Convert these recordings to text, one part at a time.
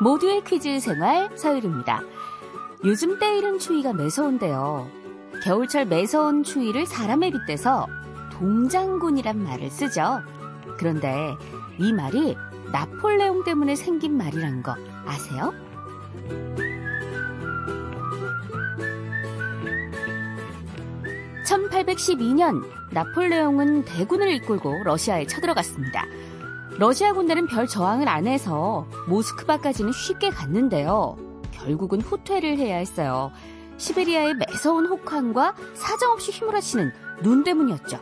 모두의 퀴즈 생활 서율입니다. 요즘 때이른 추위가 매서운데요. 겨울철 매서운 추위를 사람에 빗대서 동장군이란 말을 쓰죠. 그런데 이 말이 나폴레옹 때문에 생긴 말이란 거 아세요? 1812년 나폴레옹은 대군을 이끌고 러시아에 쳐들어갔습니다. 러시아 군대는 별 저항을 안 해서 모스크바까지는 쉽게 갔는데요. 결국은 후퇴를 해야 했어요. 시베리아의 매서운 혹한과 사정없이 휘몰아치는 눈 때문이었죠.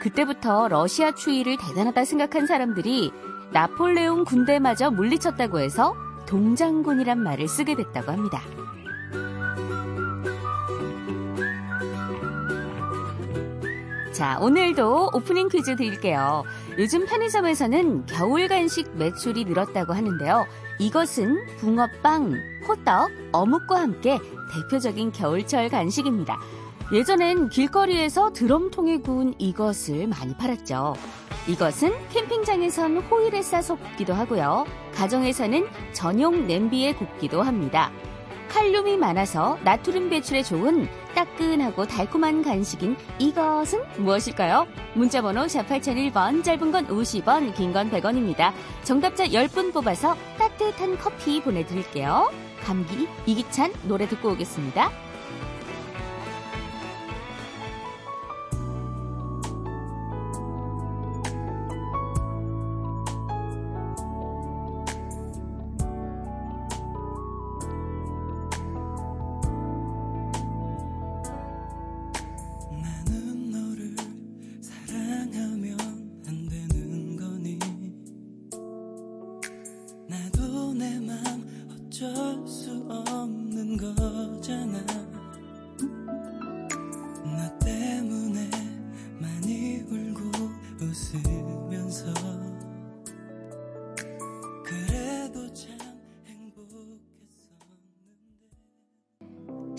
그때부터 러시아 추위를 대단하다 생각한 사람들이 나폴레옹 군대마저 물리쳤다고 해서 동장군이란 말을 쓰게 됐다고 합니다. 자, 오늘도 오프닝 퀴즈 드릴게요. 요즘 편의점에서는 겨울 간식 매출이 늘었다고 하는데요. 이것은 붕어빵, 호떡, 어묵과 함께 대표적인 겨울철 간식입니다. 예전엔 길거리에서 드럼통에 구운 이것을 많이 팔았죠. 이것은 캠핑장에선 호일에 싸서 굽기도 하고요. 가정에서는 전용 냄비에 굽기도 합니다. 칼륨이 많아서 나트륨 배출에 좋은 따끈하고 달콤한 간식인 이것은 무엇일까요? 문자번호 샵 8001번, 짧은 건 50원, 긴 건 100원입니다. 정답자 10분 뽑아서 따뜻한 커피 보내드릴게요. 감기, 이기찬 노래 듣고 오겠습니다.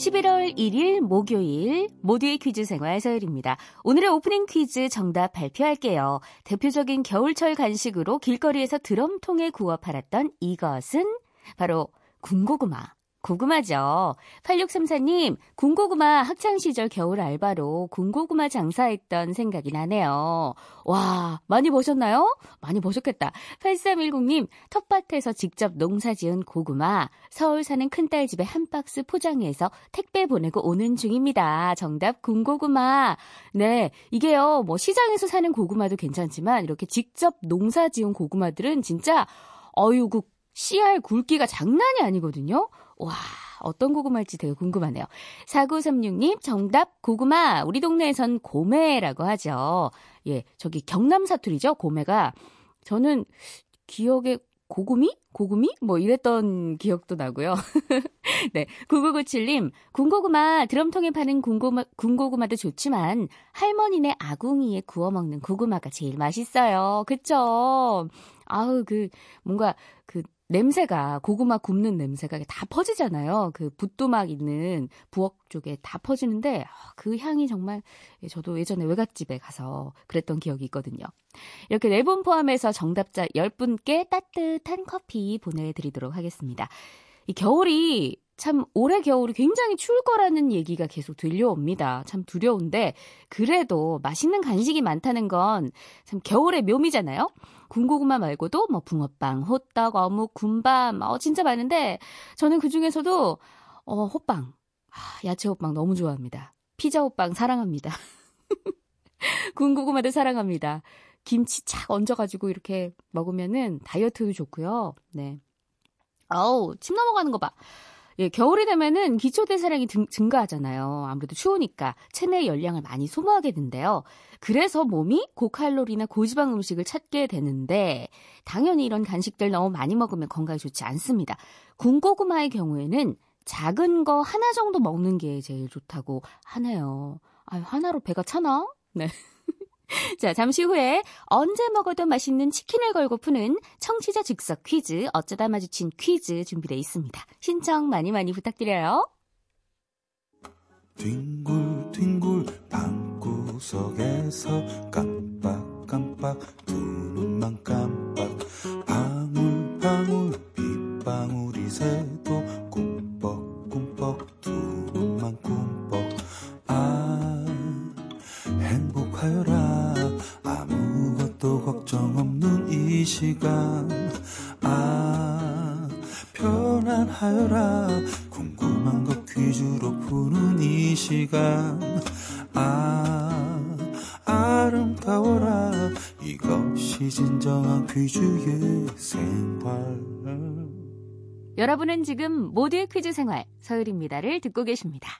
11월 1일 목요일 모두의 퀴즈 생활 서열입니다. 오늘의 오프닝 퀴즈 정답 발표할게요. 대표적인 겨울철 간식으로 길거리에서 드럼통에 구워 팔았던 이것은 바로 군고구마. 고구마죠. 8634님, 군고구마 학창시절 겨울 알바로 군고구마 장사했던 생각이 나네요. 와, 많이 보셨나요? 많이 보셨겠다. 8310님, 텃밭에서 직접 농사 지은 고구마, 서울 사는 큰딸 집에 한 박스 포장해서 택배 보내고 오는 중입니다. 정답 군고구마. 네, 이게요, 뭐 시장에서 사는 고구마도 괜찮지만 이렇게 직접 농사 지은 고구마들은 진짜 어유 그 씨알 굵기가 장난이 아니거든요. 와, 어떤 고구마일지 되게 궁금하네요. 4936님, 정답 고구마. 우리 동네에선 고매라고 하죠. 예, 저기 경남 사투리죠, 고매가. 저는 기억에 고구미? 고구미? 뭐 이랬던 기억도 나고요. 네. 9997님, 군고구마, 드럼통에 파는 군고구마, 군고구마도 좋지만 할머니네 아궁이에 구워 먹는 고구마가 제일 맛있어요. 그쵸? 아우, 그, 뭔가, 그, 냄새가 고구마 굽는 냄새가 다 퍼지잖아요. 그 붓도막 있는 부엌 쪽에 다 퍼지는데 아, 그 향이 정말 저도 예전에 외갓집에 가서 그랬던 기억이 있거든요. 이렇게 네 분 포함해서 정답자 10분께 따뜻한 커피 보내드리도록 하겠습니다. 이 겨울이 참 올해 겨울이 굉장히 추울 거라는 얘기가 계속 들려옵니다. 참 두려운데 그래도 맛있는 간식이 많다는 건 참 겨울의 묘미잖아요. 군고구마 말고도 뭐 붕어빵, 호떡, 어묵, 군밤 어 진짜 많은데 저는 그 중에서도 어 호빵, 아, 야채 호빵 너무 좋아합니다. 피자 호빵 사랑합니다. 군고구마도 사랑합니다. 김치 착 얹어가지고 이렇게 먹으면은 다이어트도 좋고요. 네. 아우, 침 넘어가는 거 봐. 예, 겨울이 되면은 기초 대사량이 등, 증가하잖아요. 아무래도 추우니까 체내 열량을 많이 소모하게 된대요. 그래서 몸이 고칼로리나 고지방 음식을 찾게 되는데 당연히 이런 간식들 너무 많이 먹으면 건강에 좋지 않습니다. 군고구마의 경우에는 작은 거 하나 정도 먹는 게 제일 좋다고 하네요. 아유, 하나로 배가 차나? 네. 자, 잠시 후에 언제 먹어도 맛있는 치킨을 걸고 푸는 청취자 즉석 퀴즈, 어쩌다 마주친 퀴즈 준비되어 있습니다. 신청 많이 많이 부탁드려요. 뒹굴뒹굴 방구석에서 깜빡깜빡 두 눈만 깜빡 시간. 아 편안하여라. 궁금한 것 퀴즈로 푸는 이 시간. 아 아름다워라. 이것이 진정한 퀴즈의 생활. 여러분은 지금 모두의 퀴즈 생활 서율입니다를 듣고 계십니다.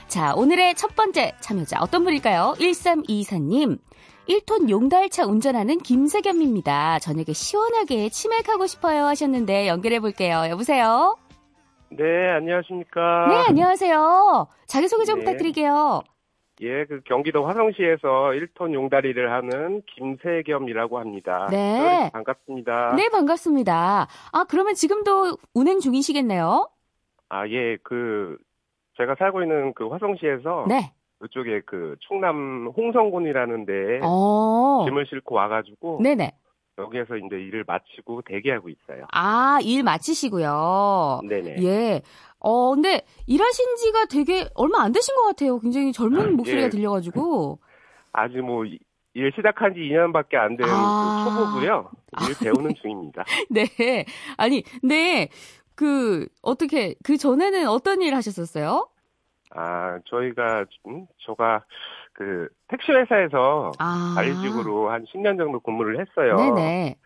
자 오늘의 첫 번째 참여자 어떤 분일까요? 1324님. 1톤 용달차 운전하는 김세겸입니다. 저녁에 시원하게 치맥하고 싶어요 하셨는데 연결해 볼게요. 여보세요? 네, 안녕하십니까. 네, 안녕하세요. 자기소개 좀 네. 부탁드릴게요. 예, 그 경기도 화성시에서 1톤 용다리를 하는 김세겸이라고 합니다. 네. 서울에서 반갑습니다. 네, 반갑습니다. 아, 그러면 지금도 운행 중이시겠네요? 아, 예, 그, 제가 살고 있는 그 화성시에서 네. 이쪽에 그 충남 홍성군이라는 데에 어. 짐을 싣고 와가지고 네네. 여기에서 이제 일을 마치고 대기하고 있어요. 아, 일 마치시고요. 네네. 예. 어, 근데 일하신 지가 되게 얼마 안 되신 것 같아요. 굉장히 젊은 목소리가 예. 들려가지고. 아직 뭐, 이- 일 시작한 지 2년밖에 안된 아. 그 초보고요. 일 배우는 중입니다. 네. 아니, 네. 그, 어떻게, 그 전에는 어떤 일 하셨었어요? 아, 저희가, 음, 저가 그 택시 회사에서 아. 관리직으로 한 10년 정도 근무를 했어요. 네네.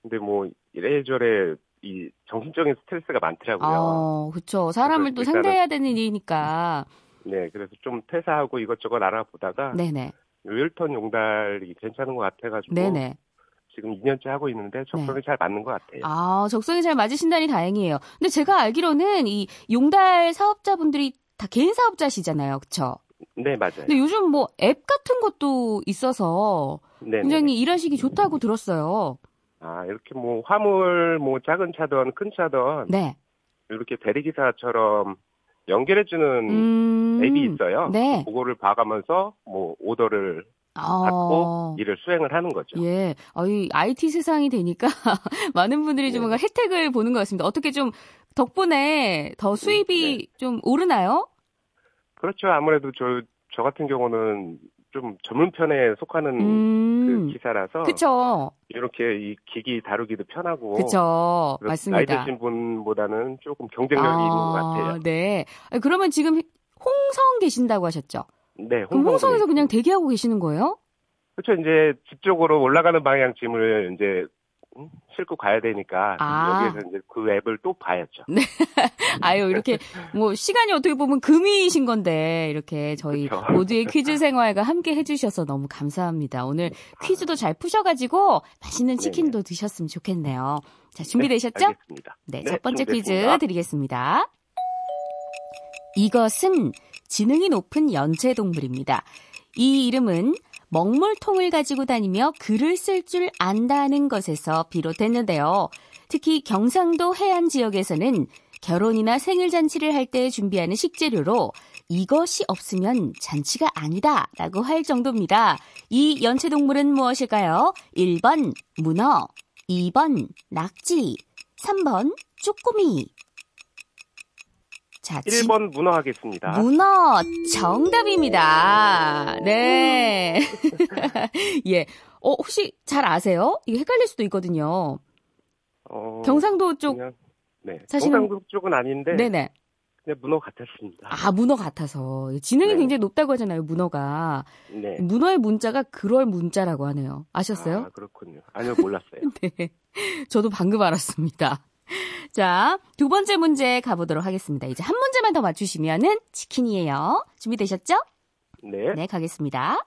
근데 뭐 이래저래 이 정신적인 스트레스가 많더라고요. 어, 그쵸. 사람을 또 상대해야 되는 일이니까. 네, 그래서 좀 퇴사하고 이것저것 알아보다가 네네. 요일턴 용달이 괜찮은 것 같아가지고 네네. 지금 2년째 하고 있는데 적성이 잘 맞는 것 같아요. 아, 적성이 잘 맞으신다니 다행이에요. 근데 제가 알기로는 이 용달 사업자분들이 다 개인 사업자시잖아요. 그쵸? 네, 맞아요. 근데 요즘 뭐 앱 같은 것도 있어서 네, 굉장히 일하시기 좋다고 들었어요. 아 이렇게 뭐 화물 뭐 작은 차든 큰 차든 네. 이렇게 대리기사처럼 연결해주는 음. 앱이 있어요. 네. 그거를 봐가면서 뭐 오더를 어. 받고 일을 수행을 하는 거죠. 예. 아, 이 IT 세상이 되니까 많은 분들이 좀 네. 뭔가 혜택을 보는 것 같습니다. 어떻게 좀 덕분에 더 수입이 네. 좀 오르나요? 그렇죠. 아무래도 저, 저 같은 경우는 좀 전문 편에 속하는 음. 그 기사라서 그쵸. 이렇게 이 기기 다루기도 편하고 그쵸. 맞습니다. 나이 드신 분보다는 조금 경쟁력이 있는 것 같아요. 네. 아, 그러면 지금 홍성 계신다고 하셨죠? 네, 홍성에서. 그냥 대기하고 계시는 거예요? 그렇죠. 이제 집 쪽으로 올라가는 방향 짐을 이제 음, 싣고 가야 되니까 아. 여기에서 이제 그 앱을 또 봐야죠. 아유, 이렇게, 뭐, 시간이 어떻게 보면 금이신 건데, 이렇게 저희 그쵸. 모두의 퀴즈 생활과 함께 해주셔서 너무 감사합니다. 오늘 퀴즈도 잘 푸셔가지고, 맛있는 치킨도 드셨으면 좋겠네요. 자, 준비되셨죠? 알겠습니다. 네, 네, 첫 번째 퀴즈. 드리겠습니다. 이것은 지능이 높은 연체동물입니다. 이 이름은 먹물통을 가지고 다니며 글을 쓸 줄 안다는 것에서 비롯했는데요. 특히 경상도 해안 지역에서는 결혼이나 생일 잔치를 할 때 준비하는 식재료로 이것이 없으면 잔치가 아니다 라고 할 정도입니다. 이 연체동물은 무엇일까요? 1번 문어, 2번 낙지, 3번 쪼꼬미. 자, 지- 1번 문어 하겠습니다. 문어 정답입니다. 네. 예. 어, 혹시 잘 아세요? 이게 헷갈릴 수도 있거든요. 어, 경상도 쪽 그냥, 네. 사실은- 경상도 쪽은 아닌데 네네. 그냥 문어 같았습니다. 아, 문어 같아서. 지능이 네. 굉장히 높다고 하잖아요, 문어가. 네. 문어의 문자가 그럴 문자라고 하네요. 아셨어요? 아, 그렇군요. 아니요, 몰랐어요. 네. 저도 방금 알았습니다. 자, 두 번째 문제 가보도록 하겠습니다. 이제 한 문제만 더 맞추시면은 치킨이에요. 준비되셨죠? 네. 네, 가겠습니다.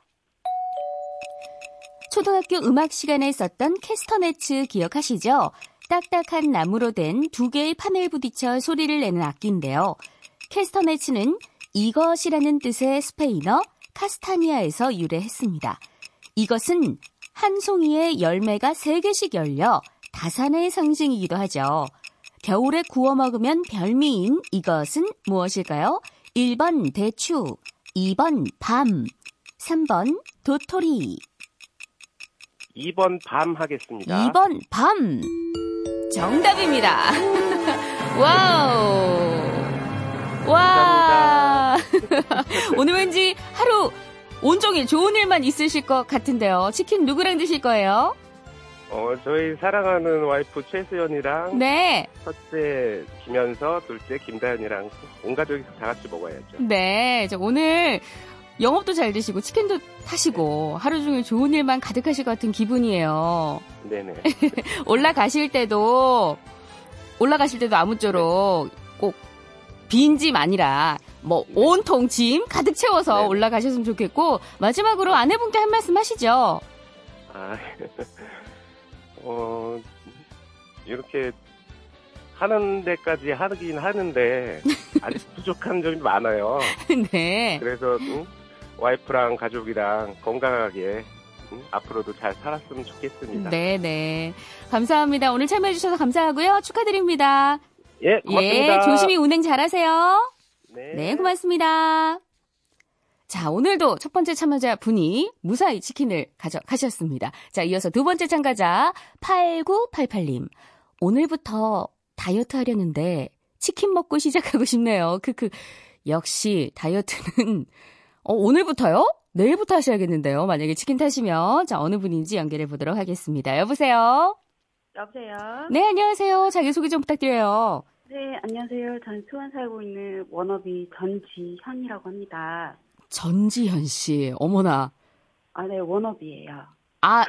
초등학교 음악 시간에 썼던 캐스터네츠 기억하시죠? 딱딱한 나무로 된 두 개의 판을 부딪혀 소리를 내는 악기인데요. 캐스터네츠는 이것이라는 뜻의 스페인어 Castanea에서 유래했습니다. 이것은 한 송이의 열매가 3개씩 열려 다산의 상징이기도 하죠. 겨울에 구워 먹으면 별미인 이것은 무엇일까요? 1번 대추, 2번 밤, 3번 도토리. 2번 밤 하겠습니다. 2번 밤. 정답입니다. Wow. 와. 오늘 왠지 하루 온종일 좋은 일만 있으실 것 같은데요. 치킨 누구랑 드실 거예요? 어, 저희 사랑하는 와이프 최수연이랑 네. 첫째 김현서, 둘째 김다현이랑 온 가족이 다 같이 먹어야죠. 네. 저 오늘 영업도 잘 되시고 치킨도 타시고 하루 종일 좋은 일만 가득하실 것 같은 기분이에요. 네네. 올라가실 때도 올라가실 때도 아무쪼록 꼭빈짐 아니라 뭐 온통 짐 가득 채워서 네. 올라가셨으면 좋겠고 마지막으로 아내분께 한 말씀 하시죠. 아, 어, 이렇게 하는 데까지 하긴 하는데 아직 부족한 점이 많아요. 네. 그래서 응? 와이프랑 가족이랑 건강하게 응? 앞으로도 잘 살았으면 좋겠습니다. 네, 네. 감사합니다. 오늘 참여해 주셔서 감사하고요. 축하드립니다. 예, 고맙습니다. 예, 조심히 운행 잘하세요. 네. 네, 고맙습니다. 자, 오늘도 첫 번째 참여자 분이 무사히 치킨을 가져가셨습니다. 자, 이어서 두 번째 참가자 8988님. 오늘부터 다이어트 하려는데 치킨 먹고 시작하고 싶네요. 크크. 역시 다이어트는 어, 오늘부터요? 내일부터 하셔야겠는데요. 만약에 치킨 타시면 자, 어느 분인지 연결해 보도록 하겠습니다. 여보세요? 여보세요? 네, 안녕하세요. 자기 소개 좀 부탁드려요. 네, 안녕하세요. 전 수원 살고 있는 워너비 전지현이라고 합니다. 전지현 씨. 어머나. 아, 네, 워너비예요. 아,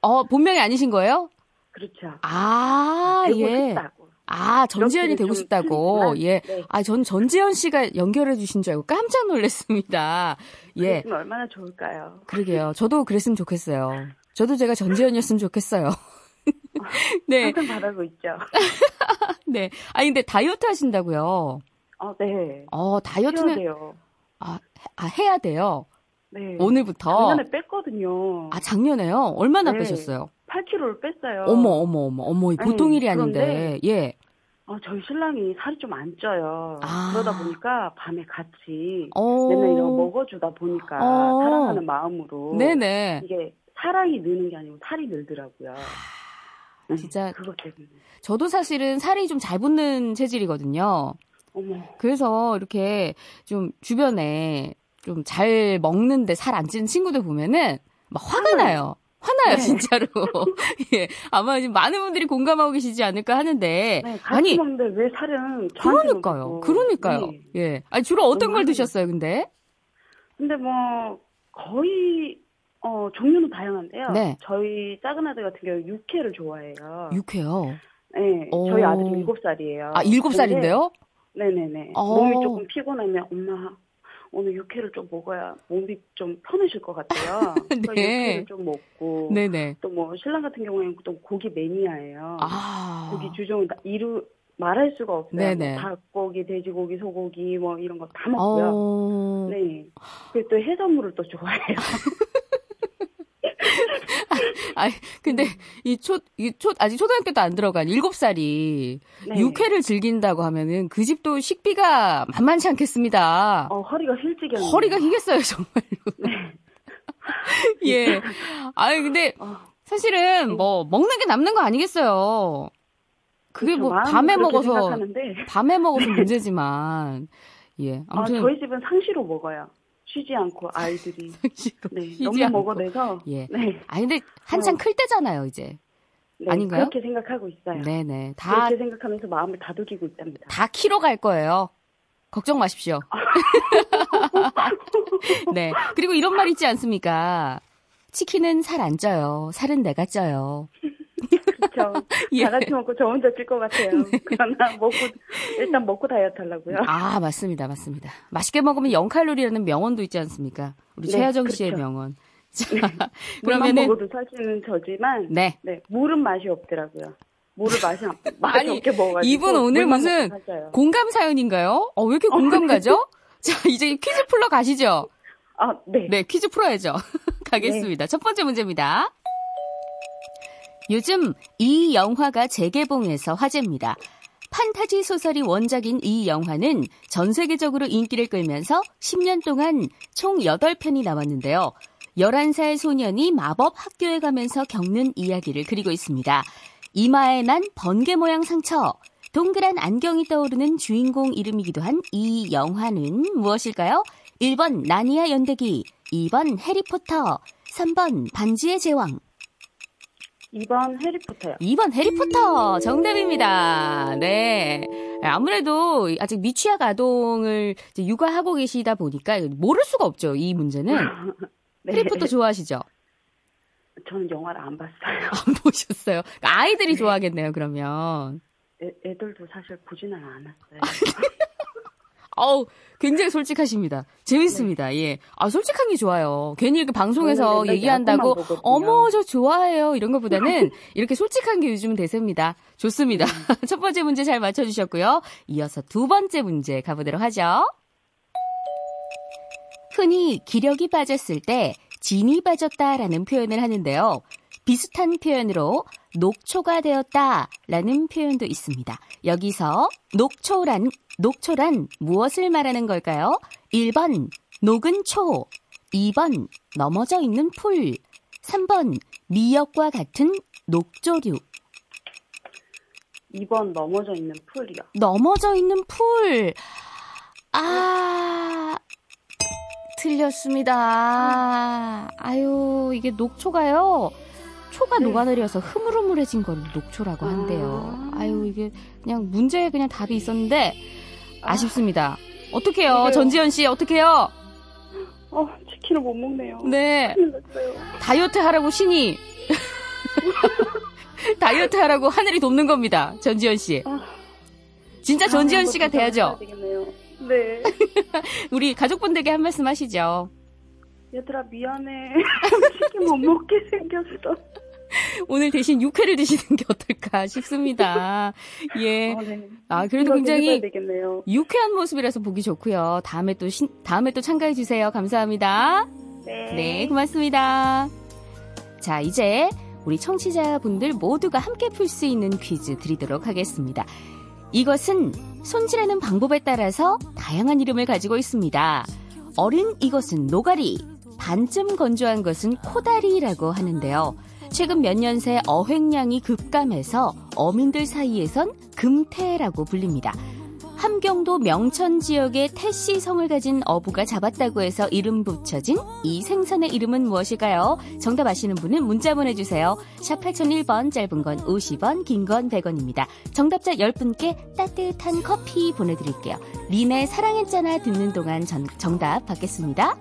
어, 본명이 아니신 거예요? 그렇죠. 아, 되고 예. 싶다고. 아, 전지현이 되고 좀 싶다고. 예. 네. 아, 전 전지현 씨가 연결해 주신 줄 알고 깜짝 놀랐습니다. 예. 얼마나 좋을까요? 그러게요. 저도 그랬으면 좋겠어요. 저도 제가 전지현이었으면 좋겠어요. 네. 항상 바라고 있죠. 네. 아, 근데 다이어트 하신다고요? 어, 네. 어, 다이어트는. 아, 해- 아, 해야 돼요. 네. 오늘부터. 작년에 뺐거든요. 아, 작년에요? 얼마나 네. 빼셨어요? 8kg를 뺐어요. 어머, 어머, 어머, 어머, 이 보통 아니, 일이 아닌데. 예. 어, 저희 신랑이 살이 좀 안 쪄요. 아. 그러다 보니까 밤에 같이 어. 맨날 이런 거 먹어주다 보니까 어. 사랑하는 마음으로 네네. 이게 사랑이 느는 게 아니고 살이 늘더라고요. 음, 진짜 그것 때문에. 저도 사실은 살이 좀 잘 붙는 체질이거든요. 어머, 그래서 이렇게 좀 주변에 좀 잘 먹는데 살 안 찌는 친구들 보면은 막 화가 화나요. 나요. 화나요, 네. 진짜로. 예. 아마 지금 많은 분들이 공감하고 계시지 않을까 하는데. 네, 아니, 먹는데 왜 살은 그러니까요. 그러니까요. 네. 예. 아니, 주로 어떤 걸. 드셨어요, 근데? 근데 뭐 거의 어 종류는 다양한데요. 네. 저희 작은 아들 같은 경우 육회를 좋아해요. 육회요. 네, 오. 저희 아들이 일곱 살이에요. 아, 일곱 살인데요? 네네네. 어. 몸이 조금 피곤하면 엄마 오늘 육회를 좀 먹어야 몸이 좀 편해질 것 같아요. 네. 육회를 좀 먹고 네네. 또 뭐 신랑 같은 경우에는 또 고기 매니아예요. 아. 고기 주종을 다 이루 말할 수가 없어요. 네네. 뭐 닭고기, 돼지고기, 소고기 뭐 이런 거 다 먹고요. 어. 네. 그리고 또 해산물을 또 좋아해요. 아, 근데 이 초, 이 초, 아직 초등학교도 안 들어간 일곱 살이 네. 육회를 즐긴다고 하면은 그 집도 식비가 만만치 않겠습니다. 어, 허리가 힐지겠네요. 허리가 희겠어요, 정말로. 예. 아니, 근데 어, 사실은 뭐 먹는 게 남는 거 아니겠어요. 그게 그렇죠. 뭐 밤에 먹어서 생각하는데 밤에 먹어서 문제지만 예. 아, 아무튼 저희 집은 상시로 먹어요. 쉬지 않고 아이들이 네, 쉬지 너무 않고. 먹어내서 예. 네, 아 근데 한창 어. 클 때잖아요, 이제. 네, 아닌가요? 그렇게 생각하고 있어요. 네네. 다 그렇게 생각하면서 마음을 다독이고 있답니다. 다 키로 갈 거예요. 걱정 마십시오. 네. 그리고 이런 말 있지 않습니까? 치킨은 살 안 쪄요. 살은 내가 쪄요. 그렇죠. 예. 다 같이 먹고 저 혼자 찔 것 같아요. 그러나 먹고 일단 먹고 다이어트 하려고요. 아, 맞습니다. 맞습니다. 맛있게 먹으면 0 칼로리라는 명언도 있지 않습니까? 우리 네, 최하정 씨의 그렇죠. 명언. 자, 그러면은 먹어도 사실은 저지만 네. 네, 물은 맛이 없더라고요. 물을 맛이 맛이 아니, 없게 먹어가지고 이분 오늘 무슨. 공감 사연인가요? 어, 왜 이렇게 공감 가죠? 자, 이제 퀴즈 풀러 가시죠. 아, 네. 네, 퀴즈 풀어야죠. 가겠습니다. 첫 번째 문제입니다. 요즘 이 영화가 재개봉해서 화제입니다. 판타지 소설이 원작인 이 영화는 전 세계적으로 인기를 끌면서 10년 동안 총 8편이 나왔는데요. 11살 소년이 마법 학교에 가면서 겪는 이야기를 그리고 있습니다. 이마에 난 번개 모양 상처, 동그란 안경이 떠오르는 주인공 이름이기도 한 이 영화는 무엇일까요? 1번 나니아 연대기, 2번 해리포터, 3번 반지의 제왕, 2번 해리포터요. 2번 해리포터 정답입니다. 네. 아무래도 아직 미취학 아동을 육아하고 계시다 보니까 모를 수가 없죠. 이 문제는. 네. 해리포터 좋아하시죠? 저는 영화를 안 봤어요. 안 보셨어요? 아이들이 좋아하겠네요, 그러면. 애, 애들도 사실 보지는 않았어요. 어우, 굉장히 솔직하십니다. 재밌습니다. 예. 아, 솔직한 게 좋아요. 괜히 이렇게 방송에서 얘기한다고. 어머, 저 좋아해요. 이런 것보다는 이렇게 솔직한 게 요즘은 대세입니다. 좋습니다. 첫 번째 문제 잘 맞춰주셨고요. 이어서 두 번째 문제 가보도록 하죠. 흔히 기력이 빠졌을 때 진이 빠졌다라는 표현을 하는데요. 비슷한 표현으로 녹초가 되었다라는 표현도 있습니다. 여기서 녹초란 녹초란 무엇을 말하는 걸까요? 1번 녹은 초, 2번 넘어져 있는 풀, 3번 미역과 같은 녹조류. 2번 넘어져 있는 풀이요. 넘어져 있는 풀. 아, 틀렸습니다. 아유, 이게 녹초가요. 초가 네. 녹아내려서 흐물흐물해진 걸 녹초라고 한대요. 아. 아유, 이게 그냥 문제에 그냥 답이 있었는데 아쉽습니다. 어떡해요? 그래요. 전지현 씨, 어떡해요? 어, 치킨을 못 먹네요. 네. 다이어트 하라고 신이. 다이어트 하라고 하늘이 돕는 겁니다. 전지현 씨. 아. 진짜 전지현 다음에 씨가 돼야죠. 네. 우리 가족분들께 한 말씀 하시죠. 얘들아, 미안해. 치킨 못 먹게 생겼어. 오늘 대신 육회를 드시는 게 어떨까 싶습니다. 예. 어, 네. 아, 그래도 굉장히. 유쾌한 모습이라서 보기 좋고요. 다음에 또 신, 다음에 또 참가해 주세요. 감사합니다. 네. 네, 고맙습니다. 자, 이제 우리 청취자분들 모두가 함께 풀 수 있는 퀴즈 드리도록 하겠습니다. 이것은 손질하는 방법에 따라서 다양한 이름을 가지고 있습니다. 어린 이것은 노가리, 반쯤 건조한 것은 코다리라고 하는데요. 최근 몇 년 새 어획량이 급감해서 어민들 사이에선 금태라고 불립니다. 함경도 명천 지역의 태씨 성을 가진 어부가 잡았다고 해서 이름 붙여진 이 생선의 이름은 무엇일까요? 정답 아시는 분은 문자 보내주세요. 샵 8001번 짧은 건 50원 긴 건 100원입니다. 정답자 10분께 따뜻한 커피 보내드릴게요. 린의 사랑했잖아 듣는 동안 전- 정답 받겠습니다.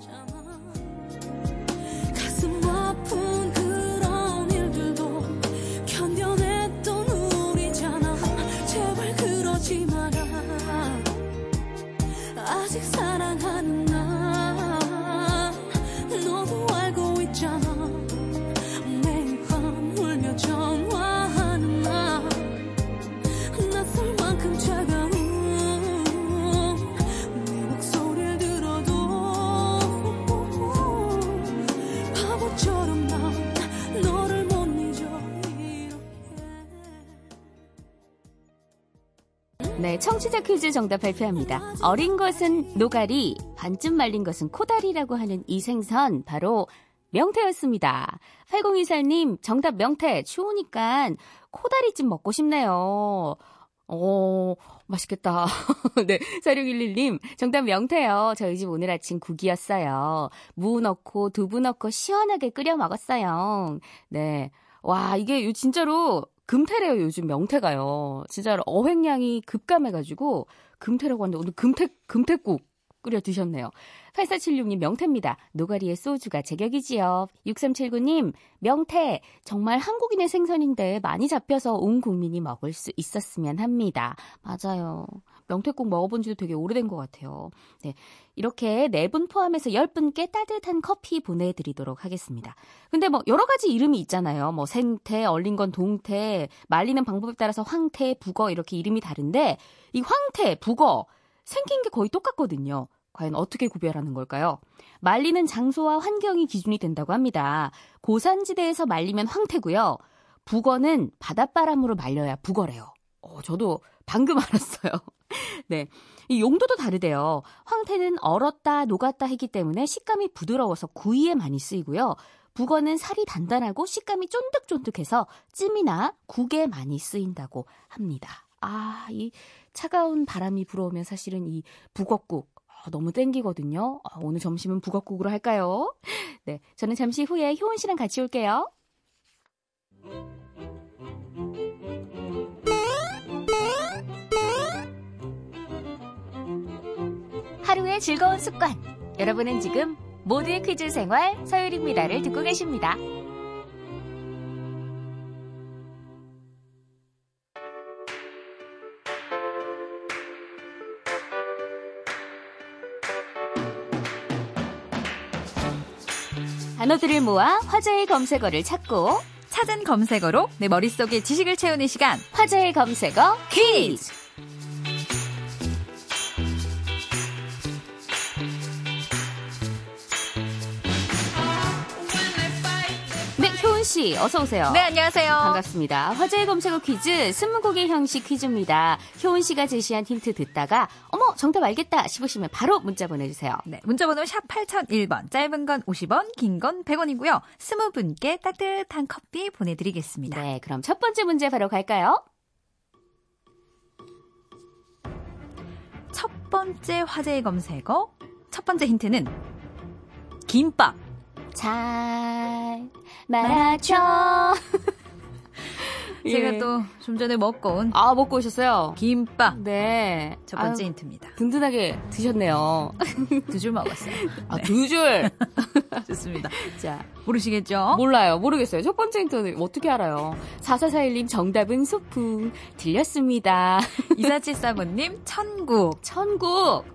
네, 청취자 퀴즈 정답 발표합니다. 어린 것은 노가리, 반쯤 말린 것은 코다리라고 하는 이 생선 바로 명태였습니다. 8024님 정답 명태 추우니까 코다리찜 먹고 싶네요. 오, 맛있겠다. 네, 4611님, 정답 명태요. 저희 집 오늘 아침 국이었어요. 무 넣고 두부 넣고 시원하게 끓여 먹었어요. 네. 와, 이게 요- 진짜로 금태래요, 요즘 명태가요. 진짜 로 어획량이 급감해가지고 금태라고 하는데 오늘 금태, 금태국 끓여 드셨네요. 8476님 명태입니다. 노가리의 소주가 제격이지요. 6379님 명태 정말 한국인의 생선인데 많이 잡혀서 온 국민이 먹을 수 있었으면 합니다. 맞아요. 명태국 먹어본 지도 되게 오래된 것 같아요. 네. 이렇게 네 분 포함해서 10분께 따뜻한 커피 보내드리도록 하겠습니다. 근데 뭐 여러 가지 이름이 있잖아요. 뭐 생태, 얼린 건 동태, 말리는 방법에 따라서 황태, 북어 이렇게 이름이 다른데 이 황태, 북어 생긴 게 거의 똑같거든요. 과연 어떻게 구별하는 걸까요? 말리는 장소와 환경이 기준이 된다고 합니다. 고산지대에서 말리면 황태고요. 북어는 바닷바람으로 말려야 북어래요. 어, 저도 방금 알았어요. 네. 이 용도도 다르대요. 황태는 얼었다, 녹았다 했기 때문에 식감이 부드러워서 구이에 많이 쓰이고요. 북어는 살이 단단하고 식감이 쫀득쫀득해서 찜이나 국에 많이 쓰인다고 합니다. 아, 이 차가운 바람이 불어오면 사실은 이 북어국 어, 너무 땡기거든요. 어, 오늘 점심은 북어국으로 할까요? 네. 저는 잠시 후에 효은 씨랑 같이 올게요. 하루의 즐거운 습관. 여러분은 지금 모두의 퀴즈 생활 서율입니다를 듣고 계십니다. 단어들을 모아 화제의 검색어를 찾고 찾은 검색어로 내 머릿속에 지식을 채우는 시간. 화제의 검색어 퀴즈. 씨, 어서 오세요. 네, 안녕하세요. 반갑습니다. 화제의 검색어 퀴즈 스무고개 형식 퀴즈입니다. 효은 씨가 제시한 힌트 듣다가 어머 정답 알겠다 싶으시면 바로 문자 보내 주세요. 네, 문자 번호 샵 8001번, 짧은 건 50원, 긴 건 100원이고요. 20분께 따뜻한 커피 보내 드리겠습니다. 네, 그럼 첫 번째 문제 바로 갈까요? 첫 번째 화제의 검색어, 첫 번째 힌트는 김밥. 잘 말아줘. 제가 예. 또좀 전에 먹고 온 아 먹고 오셨어요? 김밥. 네. 첫 번째 아유, 힌트입니다. 든든하게 드셨네요. 두 줄 먹었어요. 아, 두 줄. 좋습니다. 자, 모르시겠죠? 몰라요. 모르겠어요. 첫 번째 힌트는 어떻게 알아요? 4441님 정답은 소풍. 들렸습니다. 2474번님, 천국. 천국.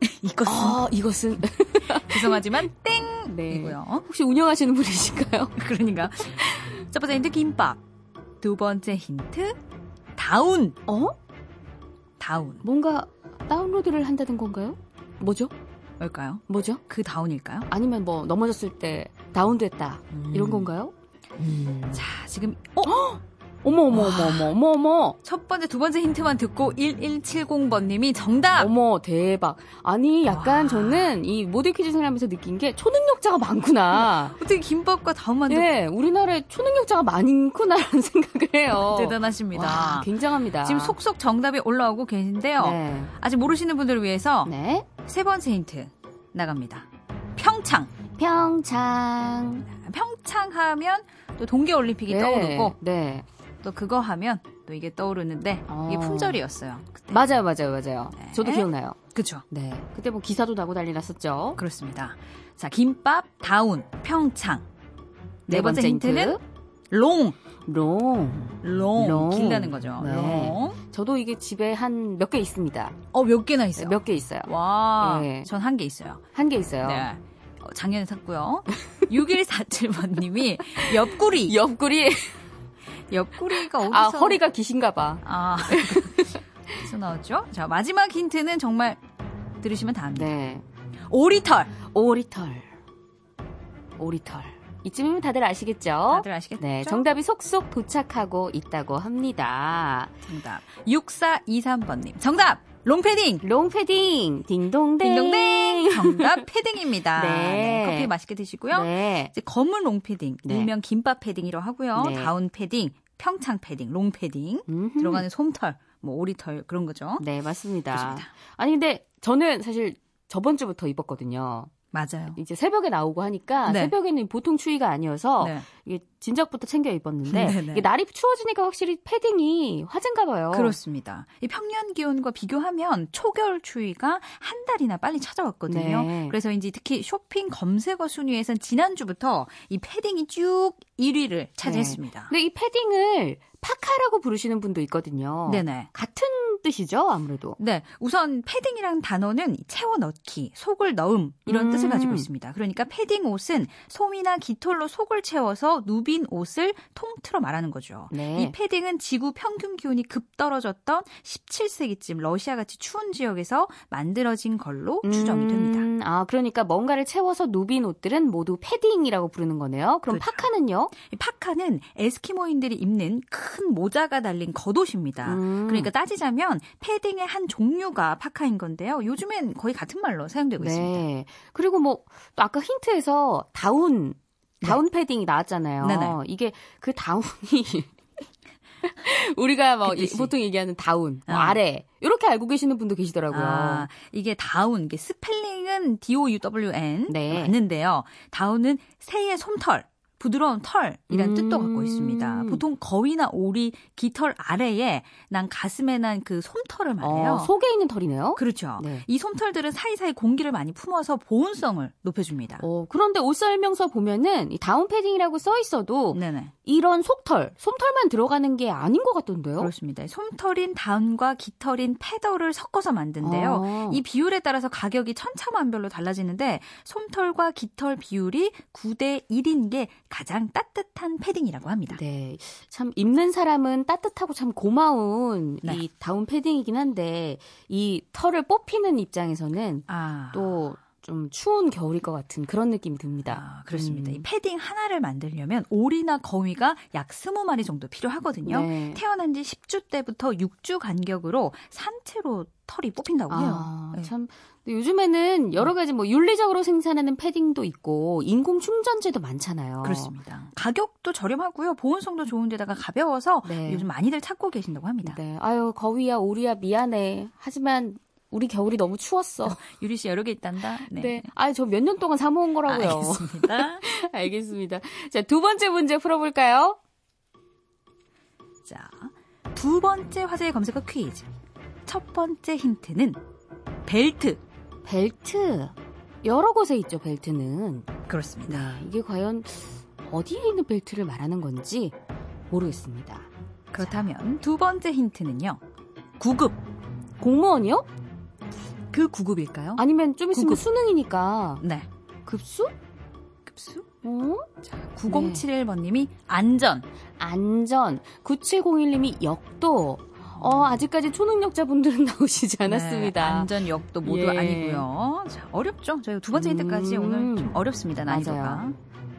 이것은 아, 이것은. 죄송하지만 땡! 네. 이고요. 혹시 운영하시는 분이실까요? 그러니까 첫 번째 힌트 김밥. 두 번째 힌트 다운. 어? 다운. 뭔가 다운로드를 한다는 건가요? 뭐죠? 뭘까요? 뭐죠? 그 다운일까요? 아니면 뭐 넘어졌을 때 다운됐다. 이런 건가요? 자, 지금 어? 어머, 어머, 어머, 어머, 어머, 어머. 첫 번째, 두 번째 힌트만 듣고 1170번님이 정답. 어머 대박. 아니 약간 와. 저는 이 모델 퀴즈 생활하면서 느낀 게 초능력자가 많구나. 어떻게 김밥과 다운만 듣고 예, 우리나라에 초능력자가 많구나라는 생각을 해요. 대단하십니다. 와, 굉장합니다. 지금 속속 정답이 올라오고 계신데요. 네. 아직 모르시는 분들을 위해서 네. 세 번째 힌트 나갑니다. 평창. 평창. 평창 하면 또 동계올림픽이 네. 떠오르고 네. 또 그거 하면 또 이게 떠오르는데 이게 어. 품절이었어요. 그때. 맞아요, 맞아요, 맞아요. 네. 저도 기억나요. 그쵸. 네. 그때 뭐 기사도 나고 난리 났었죠. 그렇습니다. 자, 김밥, 다운, 평창. 네, 번째, 힌트. 힌트는 Long. Long. Long. Long. 길다는 거죠. 네. Long. 저도 이게 집에 한 몇 개 있습니다. 어, 몇 개나 있어요? 몇 개 있어요. 와, 네. 전한 개 있어요. 한 개 있어요. 네. 어, 작년에 샀고요. 6147번님이 옆구리. 옆구리. 옆구리가 어디서. 아, 허리가 기신가 봐. 아. 어디서 나왔죠? 자, 마지막 힌트는 정말 들으시면 다 합니다. 네. 오리털. 오리털. 오리털. 이쯤이면 다들 아시겠죠? 다들 아시겠죠? 네, 정답이 속속 도착하고 있다고 합니다. 정답. 6423번님. 정답! 롱패딩! 롱패딩, 딩동댕. 딩동댕! 정답 패딩입니다. 네. 네, 커피 맛있게 드시고요. 네. 이제 검은 롱패딩, 네. 일명 김밥 패딩이라고 하고요. 네. 다운 패딩, 평창 패딩, 롱 패딩, 음흠. 들어가는 솜털, 뭐 오리털 그런 거죠. 네, 맞습니다. 좋습니다. 아니, 근데 저는 사실 저번 주부터 입었거든요. 맞아요. 이제 새벽에 나오고 하니까 네. 새벽에는 보통 추위가 아니어서 네. 이게 진작부터 챙겨 입었는데 날이 추워지니까 확실히 패딩이 화제인가 봐요. 그렇습니다. 이 평년 기온과 비교하면 초겨울 추위가 한 달이나 빨리 찾아왔거든요. 네. 그래서 이제 특히 쇼핑 검색어 순위에선 지난주부터 이 패딩이 쭉 1위를 차지했습니다. 근데 이 패딩을 파카라고 부르시는 분도 있거든요. 네네. 같은 뜻이죠, 아무래도. 네, 우선 패딩이란 단어는 채워 넣기, 속을 넣음 이런 음. 뜻을 가지고 있습니다. 그러니까 패딩 옷은 솜이나 깃털로 속을 채워서 누빈 옷을 통틀어 말하는 거죠. 네. 이 패딩은 지구 평균 기온이 급 떨어졌던 17세기쯤 러시아 같이 추운 지역에서 만들어진 걸로 추정이 됩니다. 음, 아, 그러니까 뭔가를 채워서 누빈 옷들은 모두 패딩이라고 부르는 거네요. 그럼 그렇죠. 파카는요? 이 파카는 에스키모인들이 입는 큰 모자가 달린 겉옷입니다. 음. 그러니까 따지자면 패딩의 한 종류가 파카인 건데요. 요즘엔 거의 같은 말로 사용되고 있습니다. 네. 그리고 뭐, 또 아까 힌트에서 다운, 다운 패딩이 나왔잖아요. 네네. 이게 그 다운이, 우리가 뭐그 이-. 보통 얘기하는 다운, 뭐 어. 아래, 이렇게 알고 계시는 분도 계시더라고요. 아, 이게 다운, 이게 스펠링은 D-O-U-W-N 네. 맞는데요. 다운은 새의 솜털, 부드러운 털이라는 음. 뜻도 갖고 있습니다. 보통 거위나 오리 깃털 아래에 난 가슴에 난 그 솜털을 말해요. 어, 속에 있는 털이네요. 그렇죠. 네. 이 솜털들은 사이사이 공기를 많이 품어서 보온성을 높여줍니다. 어, 그런데 옷 설명서 보면은 이 다운 패딩이라고 써 있어도 네네. 이런 속털, 솜털만 들어가는 게 아닌 것 같던데요. 그렇습니다. 솜털인 다운과 깃털인 패더를 섞어서 만든데요. 아. 이 비율에 따라서 가격이 천차만별로 달라지는데 솜털과 깃털 비율이 9대 1인 게 가장 따뜻한 패딩이라고 합니다. 네. 참, 입는 사람은 따뜻하고 참 고마운 네. 이 다운 패딩이긴 한데, 이 털을 뽑히는 입장에서는 아, 또 좀 추운 겨울일 것 같은 그런 느낌이 듭니다. 아, 그렇습니다. 음. 이 패딩 하나를 만들려면 오리나 거위가 약 20마리 정도 필요하거든요. 네. 태어난 지 10주 때부터 6주 간격으로 산채로 털이 뽑힌다고 해요. 아, 네. 참. 요즘에는 여러 가지 뭐 윤리적으로 생산하는 패딩도 있고, 인공 충전재도 많잖아요. 그렇습니다. 가격도 저렴하고요. 보온성도 좋은데다가 가벼워서 네. 요즘 많이들 찾고 계신다고 합니다. 네. 아유, 거위야, 오리야, 미안해. 하지만, 우리 겨울이 너무 추웠어. 유리 씨 여러 개 있단다. 네. 아유, 저몇 년 동안 사 모은 거라고요. 알겠습니다. 알겠습니다. 자, 두 번째 문제 풀어 볼까요? 자, 두 번째 화제의 검색어 퀴즈. 첫 번째 힌트는 벨트. 벨트. 여러 곳에 있죠, 벨트는. 그렇습니다. 네, 이게 과연 어디에 있는 벨트를 말하는 건지 모르겠습니다. 그렇다면 두 번째 힌트는요. 구급. 공무원이요? 그 구급일까요? 아니면 좀 있으면 구급. 수능이니까 네. 급수? 급수? 어? 9071번님이 안전. 안전. 9701님이 역도. 어, 아직까지 초능력자분들은 나오시지 않았습니다. 네, 안전 역도 모두 예. 아니고요. 자, 어렵죠? 저희 두 번째 힌트까지 음. 오늘 좀 어렵습니다. 난이도가. 맞아요.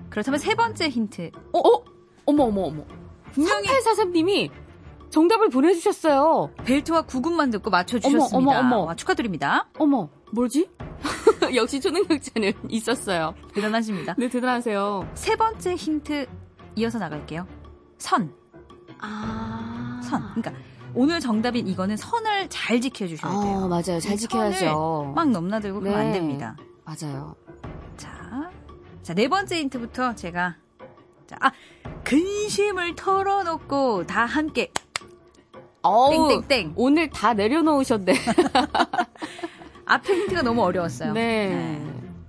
그렇다면 세 번째 힌트. 어, 어? 어머, 어머, 어머. 분명히 3843님이 정답을 보내주셨어요. 벨트와 구급만 듣고 맞춰주셨습니다. 어머, 어머, 어머. 와, 축하드립니다. 어머, 뭐지? 역시 초능력자는 있었어요. 대단하십니다. 네, 대단하세요. 세 번째 힌트 이어서 나갈게요. 선. 아. 선. 그러니까 오늘 정답인 이거는 선을 잘 지켜주셔야 돼요. 아, 맞아요. 잘이 지켜야죠. 막 넘나들고 그러면 네. 안 됩니다. 맞아요. 자, 자, 네 번째 힌트부터 제가, 자, 아, 근심을 털어놓고 다 함께, 어우, 땡땡땡. 오늘 다 내려놓으셨네. 앞에 힌트가 너무 어려웠어요. 네.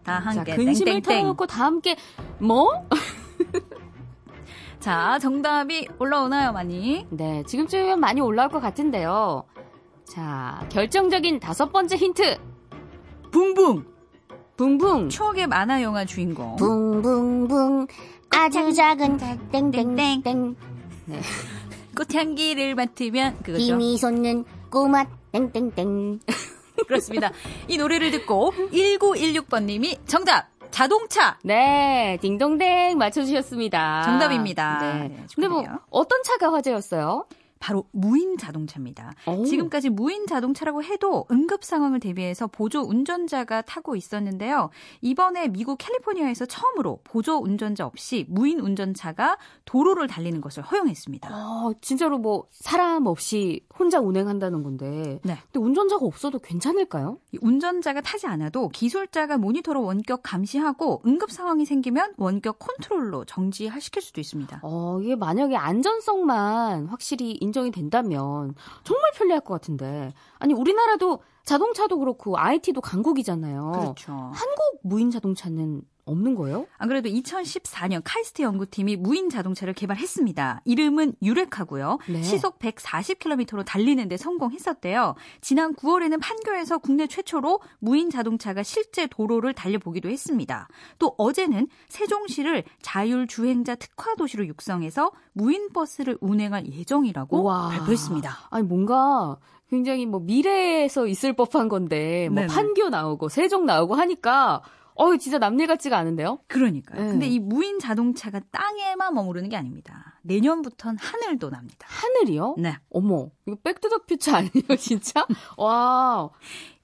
다 자, 함께, 근심을 땡땡땡. 털어놓고 다 함께, 뭐? 자, 정답이 올라오나요, 많이? 네, 지금쯤이면 많이 올라올 것 같은데요. 자, 결정적인 다섯 번째 힌트. 붕붕! 붕붕. 추억의 만화 영화 주인공. 붕붕붕. 아주 작은 땡땡땡. 꽃향기를 맡으면, 그거죠. 힘이 솟는 꼬마 땡땡땡. 그렇습니다. 이 노래를 듣고 1916번님이 정답! 자동차! 네, 딩동댕 맞춰주셨습니다. 정답입니다. 네. 네, 근데 뭐. 어떤 차가 화제였어요? 바로 무인 자동차입니다. 오. 지금까지 무인 자동차라고 해도 응급 상황을 대비해서 보조 운전자가 타고 있었는데요. 이번에 미국 캘리포니아에서 처음으로 보조 운전자 없이 무인 운전차가 도로를 달리는 것을 허용했습니다. 아, 진짜로 뭐, 사람 없이 혼자 운행한다는 건데. 네. 근데 운전자가 없어도 괜찮을까요? 이 운전자가 타지 않아도 기술자가 모니터로 원격 감시하고 응급 상황이 생기면 원격 컨트롤로 정지시킬 수도 있습니다. 어, 이게 만약에 안전성만 확실히 인정이 된다면 정말 편리할 것 같은데. 아니, 우리나라도 자동차도 그렇고 IT도 강국이잖아요. 그렇죠. 한국 무인 자동차는 없는 거예요? 안 그래도 2014년 카이스트 연구팀이 무인 자동차를 개발했습니다. 이름은 유레카고요. 네. 시속 140km로 달리는데 성공했었대요. 지난 9월에는 판교에서 국내 최초로 무인 자동차가 실제 도로를 달려보기도 했습니다. 또 어제는 세종시를 자율 주행차 특화 도시로 육성해서 무인 버스를 운행할 예정이라고 우와. 발표했습니다. 아니 뭔가 굉장히 뭐 미래에서 있을 법한 건데 뭐 네네. 판교 나오고 세종 나오고 하니까 어 진짜 남일 같지가 않은데요? 그러니까요. 네. 근데 이 무인 자동차가 땅에만 머무르는 게 아닙니다. 내년부터는 하늘도 납니다. 하늘이요? 네. 어머 이거 Back to the Future 아니에요 진짜? 와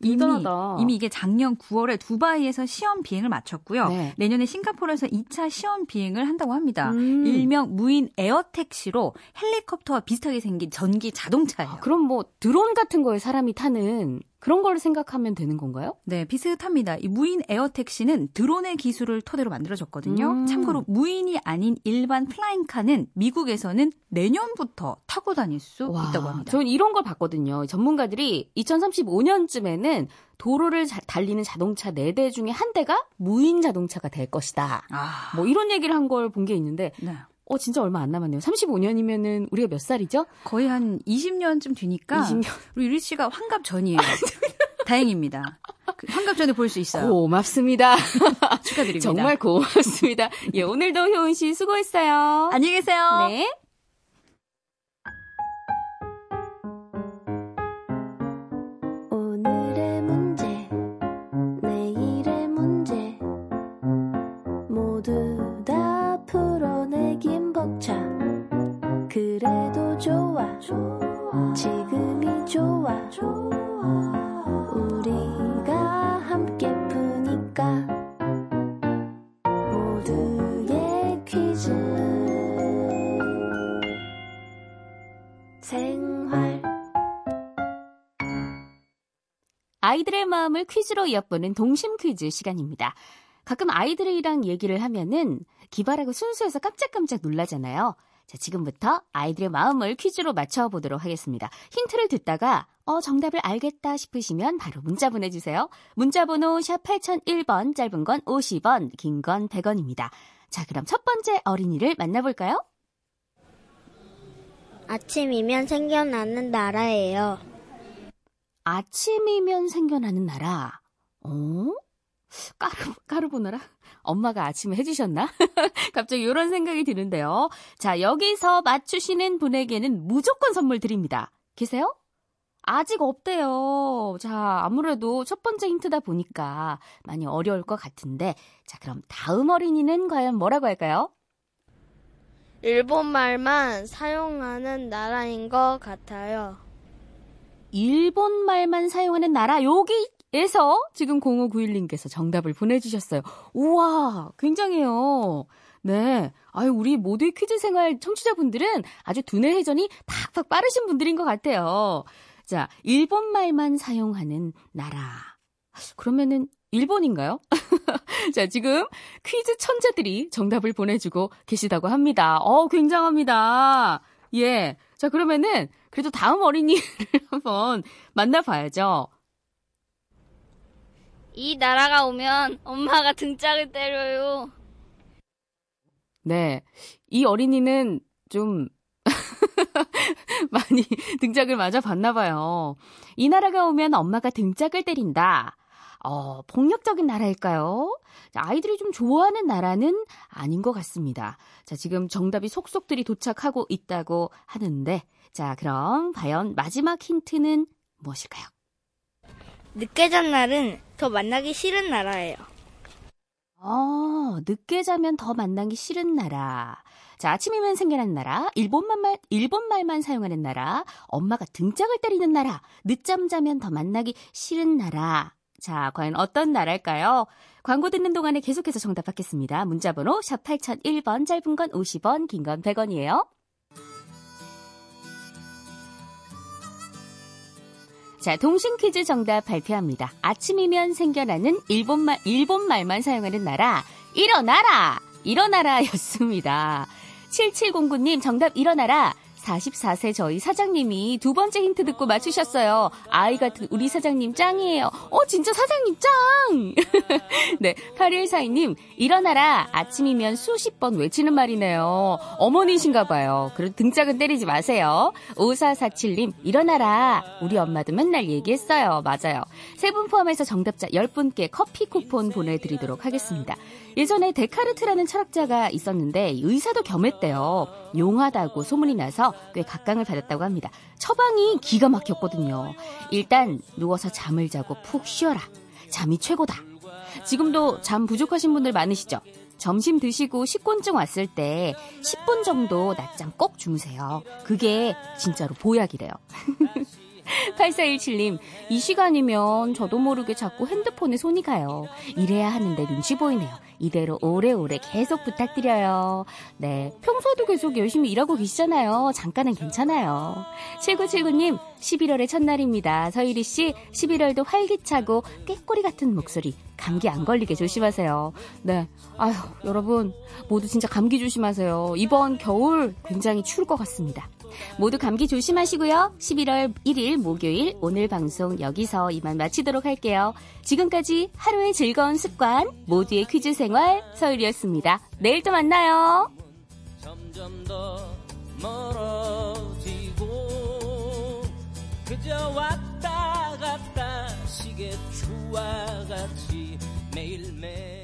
이미, 대단하다. 이미 이게 작년 9월에 두바이에서 시험 비행을 마쳤고요. 네. 내년에 싱가포르에서 2차 시험 비행을 한다고 합니다. 음. 일명 무인 에어택시로 헬리콥터와 비슷하게 생긴 전기 자동차예요. 아, 그럼 뭐 드론 같은 거에 사람이 타는 그런 걸 생각하면 되는 건가요? 네, 비슷합니다. 이 무인 에어택시는 드론의 기술을 토대로 만들어졌거든요. 음. 참고로 무인이 아닌 일반 flying car는 미국에서는 내년부터 타고 다닐 수 있다고 합니다. 저는 이런 걸 봤거든요. 전문가들이 2035년쯤에는 도로를 자- 달리는 자동차 4대 중에 한 대가 무인 자동차가 될 것이다. 아, 뭐 이런 얘기를 한 걸 본 게 있는데 네. 어 진짜 얼마 안 남았네요. 35년이면은 우리가 몇 살이죠? 거의 한 20년쯤 뒤니까 20년. 우리 유리 씨가 환갑 전이에요. 다행입니다. 그 환갑 전에 볼 수 있어요. 고맙습니다. 축하드립니다. 정말 고맙습니다. 예, 오늘도 효은 씨 수고했어요. 안녕히 계세요. 네. 그래도 좋아. 지금이 좋아. 우리가 함께 푸니까 모두의 퀴즈. 생활. 아이들의 마음을 퀴즈로 엿보는 동심 퀴즈 시간입니다. 가끔 아이들이랑 얘기를 하면은 기발하고 순수해서 깜짝깜짝 놀라잖아요. 자, 지금부터 아이들의 마음을 퀴즈로 맞춰보도록 하겠습니다. 힌트를 듣다가, 어, 정답을 알겠다 싶으시면 바로 문자 보내주세요. 문자번호 샵 8001번, 짧은 건 50원, 긴 건 100원입니다. 자, 그럼 첫 번째 어린이를 만나볼까요? 아침이면 생겨나는 나라예요. 아침이면 생겨나는 나라. 어? 까르, 까르보나라? 엄마가 아침에 해주셨나? 갑자기 이런 생각이 드는데요. 자, 여기서 맞추시는 분에게는 무조건 선물 드립니다. 계세요? 아직 없대요. 자, 아무래도 첫 번째 힌트다 보니까 많이 어려울 것 같은데. 자, 그럼 다음 어린이는 과연 뭐라고 할까요? 일본 말만 사용하는 나라인 것 같아요. 일본 말만 사용하는 나라 여기 에서 지금 0591님께서 정답을 보내주셨어요. 우와, 굉장해요. 네. 아유, 우리 모두의 퀴즈 생활 청취자분들은 아주 두뇌 회전이 팍팍 빠르신 분들인 것 같아요. 자, 일본 말만 사용하는 나라. 그러면은 일본인가요? 자, 지금 퀴즈 천재들이 정답을 보내주고 계시다고 합니다. 어, 굉장합니다. 예. 자, 그러면은 그래도 다음 어린이를 한번 만나봐야죠. 이 나라가 오면 엄마가 등짝을 때려요. 네. 이 어린이는 좀 많이 등짝을 맞아 봤나 봐요. 이 나라가 오면 엄마가 등짝을 때린다. 어, 폭력적인 나라일까요? 자, 아이들이 좀 좋아하는 나라는 아닌 것 같습니다. 자, 지금 정답이 속속들이 도착하고 있다고 하는데, 자, 그럼 과연 마지막 힌트는 무엇일까요? 늦게 잔 날은 더 만나기 싫은 나라예요. 어, 늦게 자면 더 만나기 싫은 나라. 자, 아침이면 생겨나는 나라, 일본만 말, 일본 말만 사용하는 나라, 엄마가 등짝을 때리는 나라, 늦잠 자면 더 만나기 싫은 나라. 자, 과연 어떤 나라일까요? 광고 듣는 동안에 계속해서 정답 받겠습니다. 문자번호 샵 8001번, 짧은 건 50원, 긴 건 100원이에요. 자, 동심 퀴즈 정답 발표합니다. 아침이면 생겨나는 일본말, 일본 말만 사용하는 나라, 일어나라! 일어나라 였습니다. 7709님 정답 일어나라. 44세 저희 사장님이 두 번째 힌트 듣고 맞추셨어요. 아이 같은 우리 사장님 짱이에요. 어, 진짜 사장님 짱! 네, 8142님, 일어나라. 아침이면 수십 번 외치는 말이네요. 어머니신가 봐요. 그럼 등짝은 때리지 마세요. 5447님, 일어나라. 우리 엄마도 맨날 얘기했어요. 맞아요. 세 분 포함해서 정답자 10분께 커피 쿠폰 보내드리도록 하겠습니다. 예전에 데카르트라는 철학자가 있었는데 의사도 겸했대요. 용하다고 소문이 나서 꽤 각광을 받았다고 합니다. 처방이 기가 막혔거든요. 일단 누워서 잠을 자고 푹 쉬어라. 잠이 최고다. 지금도 잠 부족하신 분들 많으시죠? 점심 드시고 식곤증 왔을 때 10분 정도 낮잠 꼭 주무세요. 그게 진짜로 보약이래요. 8417님, 이 시간이면 저도 모르게 자꾸 핸드폰에 손이 가요. 이래야 하는데 눈치 보이네요. 이대로 오래오래 계속 부탁드려요. 네. 평소에도 계속 열심히 일하고 계시잖아요. 잠깐은 괜찮아요. 7979님, 11월의 첫날입니다. 서유리 씨, 11월도 활기차고 꾀꼬리 같은 목소리. 감기 안 걸리게 조심하세요. 네. 아휴, 여러분, 모두 진짜 감기 조심하세요. 이번 겨울 굉장히 추울 것 같습니다. 모두 감기 조심하시고요. 11월 1일 목요일 오늘 방송 여기서 이만 마치도록 할게요. 지금까지 하루의 즐거운 습관 모두의 퀴즈 생활 서율이었습니다. 내일 또 만나요. 점점 더 멀어지고 그저 왔다 갔다 시계 추와 같이 매일매일